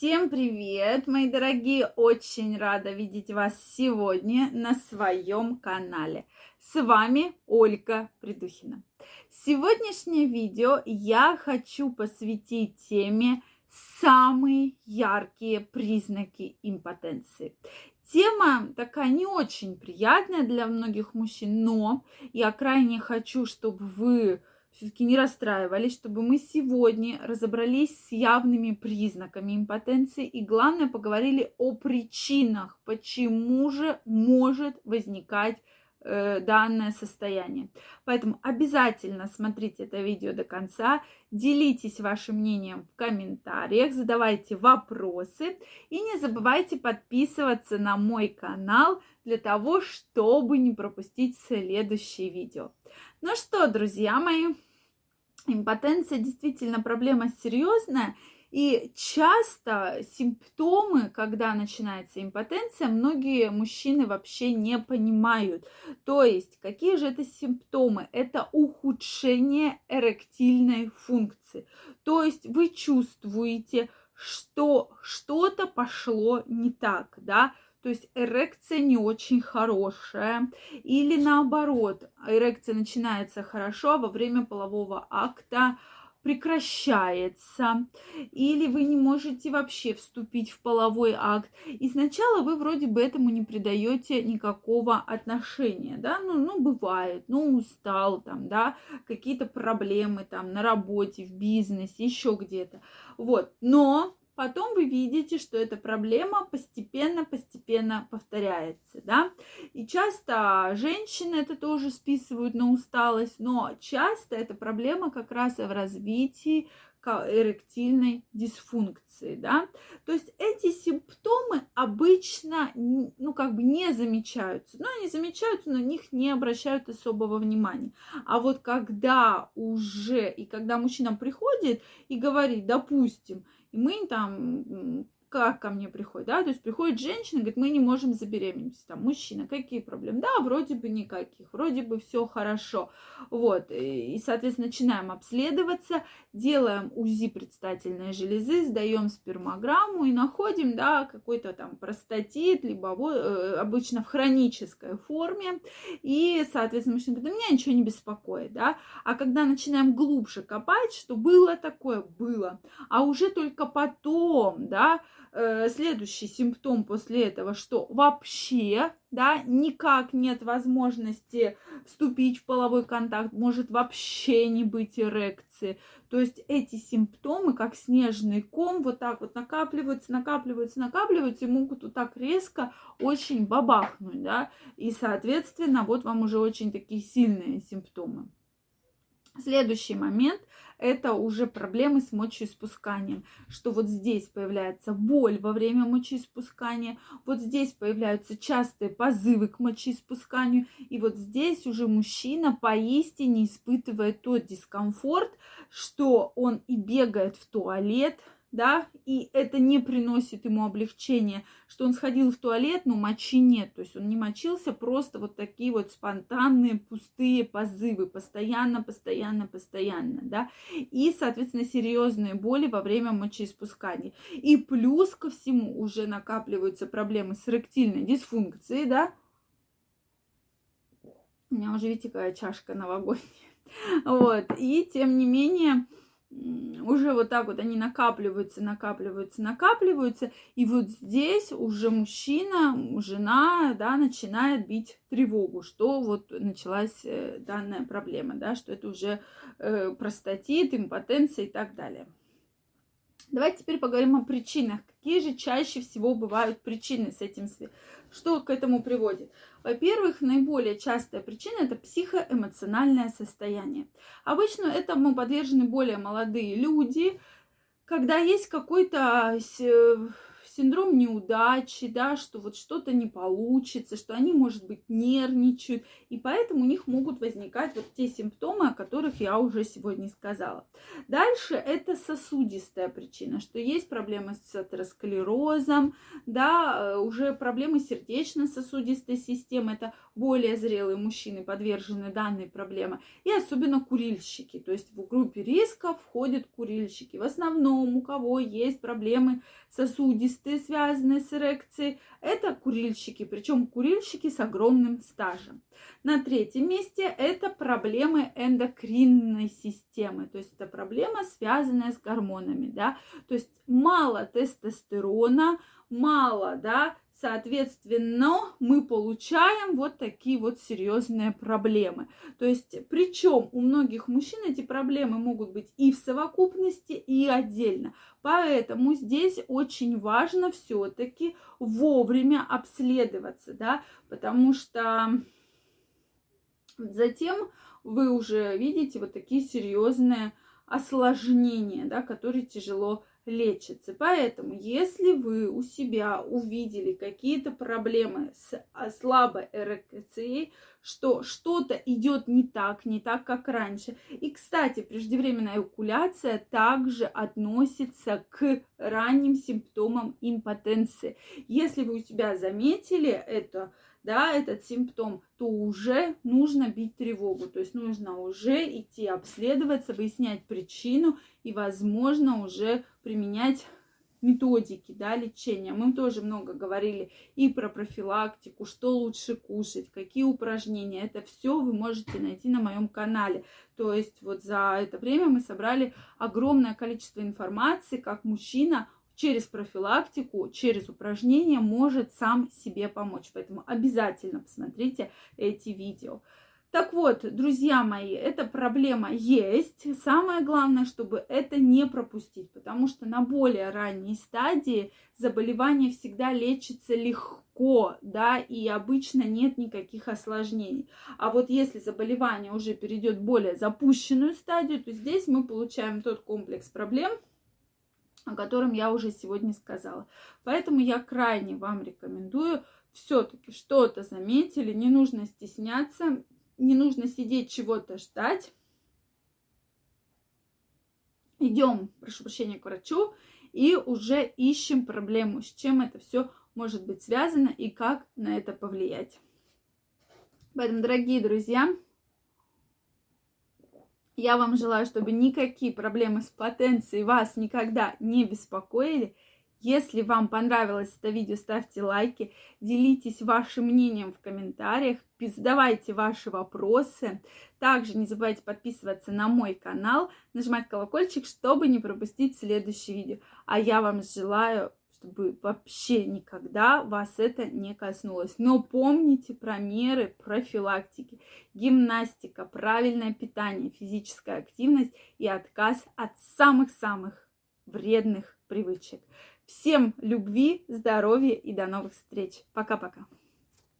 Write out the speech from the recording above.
Всем привет, мои дорогие! Очень рада видеть вас сегодня на своем канале. С вами Ольга Придухина. Сегодняшнее видео я хочу посвятить теме самые яркие признаки импотенции. Тема такая не очень приятная для многих мужчин, но я крайне хочу, чтобы вы все-таки не расстраивались, чтобы мы сегодня разобрались с явными признаками импотенции и, главное, поговорили о причинах, почему же может возникать э, данное состояние. Поэтому обязательно смотрите это видео до конца, делитесь вашим мнением в комментариях, задавайте вопросы и не забывайте подписываться на мой канал для того, чтобы не пропустить следующие видео. Ну что, друзья мои, импотенция действительно проблема серьезная, и часто симптомы, когда начинается импотенция, многие мужчины вообще не понимают. То есть, какие же это симптомы? Это ухудшение эректильной функции. То есть, вы чувствуете, что что-то пошло не так, да, то есть эрекция не очень хорошая, или наоборот, эрекция начинается хорошо, а во время полового акта прекращается, или вы не можете вообще вступить в половой акт. И сначала вы вроде бы этому не придаете никакого отношения, да, ну, ну, бывает, ну, устал там, да, какие-то проблемы там на работе, в бизнесе, еще где-то, вот, но потом вы видите, что эта проблема постепенно-постепенно повторяется, да. И часто женщины это тоже списывают на усталость, но часто эта проблема как раз в развитии эректильной дисфункции, да. То есть эти симптомы обычно, ну, как бы не замечаются. Ну, они замечаются, но на них не обращают особого внимания. А вот когда уже, и когда мужчина приходит и говорит, допустим, и мы там как ко мне приходит, да, то есть приходит женщина, говорит, мы не можем забеременеть, там, мужчина, какие проблемы? Да, вроде бы никаких, вроде бы все хорошо, вот, и, соответственно, начинаем обследоваться, делаем УЗИ предстательной железы, сдаем спермограмму и находим, да, какой-то там простатит, либо э, обычно в хронической форме, и, соответственно, мужчина говорит, да меня ничего не беспокоит, да, а когда начинаем глубже копать, что было такое, было, а уже только потом, да, Э, следующий симптом после этого, что вообще, да, никак нет возможности вступить в половой контакт, может вообще не быть эрекции. То есть эти симптомы, как снежный ком, вот так вот накапливаются, накапливаются, накапливаются и могут вот так резко очень бабахнуть, да. И, соответственно, вот вам уже очень такие сильные симптомы. Следующий момент – это уже проблемы с мочеиспусканием, что вот здесь появляется боль во время мочеиспускания, вот здесь появляются частые позывы к мочеиспусканию, и вот здесь уже мужчина поистине испытывает тот дискомфорт, что он и бегает в туалет, да, и это не приносит ему облегчения, что он сходил в туалет, но мочи нет, то есть он не мочился, просто вот такие вот спонтанные пустые позывы, постоянно, постоянно, постоянно, да, и, соответственно, серьезные боли во время мочеиспускания. И плюс ко всему уже накапливаются проблемы с эректильной дисфункцией, да, у меня уже, видите, какая чашка новогодняя, вот, и тем не менее, уже вот так вот они накапливаются, накапливаются, накапливаются, и вот здесь уже мужчина, жена, да, начинает бить тревогу, что вот началась э, данная проблема, да, что это уже э, простатит, импотенция и так далее. Давайте теперь поговорим о причинах. Какие же чаще всего бывают причины с этим, что к этому приводит? Во-первых, наиболее частая причина – это психоэмоциональное состояние. Обычно этому подвержены более молодые люди, когда есть какой-то синдром неудачи, да, что вот что-то не получится, что они, может быть, нервничают, и поэтому у них могут возникать вот те симптомы, о которых я уже сегодня сказала. Дальше это сосудистая причина, что есть проблемы с атеросклерозом, да, э, уже проблемы сердечно-сосудистой системы, это более зрелые мужчины подвержены данной проблеме, и особенно курильщики, то есть в группе риска входят курильщики. В основном, у кого есть проблемы сосудистые, связанные с эрекцией, это курильщики, причем курильщики с огромным стажем. На третьем месте это проблемы эндокринной системы, то есть это проблема, связанная с гормонами, да, то есть мало тестостерона, мало, да, Соответственно, мы получаем вот такие вот серьезные проблемы. То есть, причем у многих мужчин эти проблемы могут быть и в совокупности, и отдельно. Поэтому здесь очень важно все-таки вовремя обследоваться, да, потому что затем вы уже видите вот такие серьезные осложнения, да, которые тяжело лечится. Поэтому, если вы у себя увидели какие-то проблемы с а, слабой эрекцией, что что-то идет не так, не так, как раньше. И, кстати, преждевременная эякуляция также относится к ранним симптомам импотенции. Если вы у себя заметили это, да, этот симптом, то уже нужно бить тревогу, то есть нужно уже идти обследоваться, выяснять причину и, возможно, уже применять методики да, лечения. Мы тоже много говорили и про профилактику, что лучше кушать, какие упражнения. Это все вы можете найти на моем канале. То есть вот за это время мы собрали огромное количество информации, как мужчина через профилактику, через упражнения может сам себе помочь. Поэтому обязательно посмотрите эти видео. Так вот, друзья мои, эта проблема есть. Самое главное, чтобы это не пропустить, потому что на более ранней стадии заболевание всегда лечится легко, да, и обычно нет никаких осложнений. А вот если заболевание уже перейдет в более запущенную стадию, то здесь мы получаем тот комплекс проблем, о котором я уже сегодня сказала. Поэтому я крайне вам рекомендую все-таки что-то заметили, не нужно стесняться, не нужно сидеть чего-то ждать. Идем, прошу прощения, к врачу и уже ищем проблему, с чем это все может быть связано и как на это повлиять. Поэтому, дорогие друзья, я вам желаю, чтобы никакие проблемы с потенцией вас никогда не беспокоили. Если вам понравилось это видео, ставьте лайки, делитесь вашим мнением в комментариях, задавайте ваши вопросы. Также не забывайте подписываться на мой канал, нажимать колокольчик, чтобы не пропустить следующее видео. А я вам желаю чтобы вообще никогда вас это не коснулось. Но помните про меры профилактики. Гимнастика, правильное питание, физическая активность и отказ от самых-самых вредных привычек. Всем любви, здоровья и до новых встреч. Пока-пока.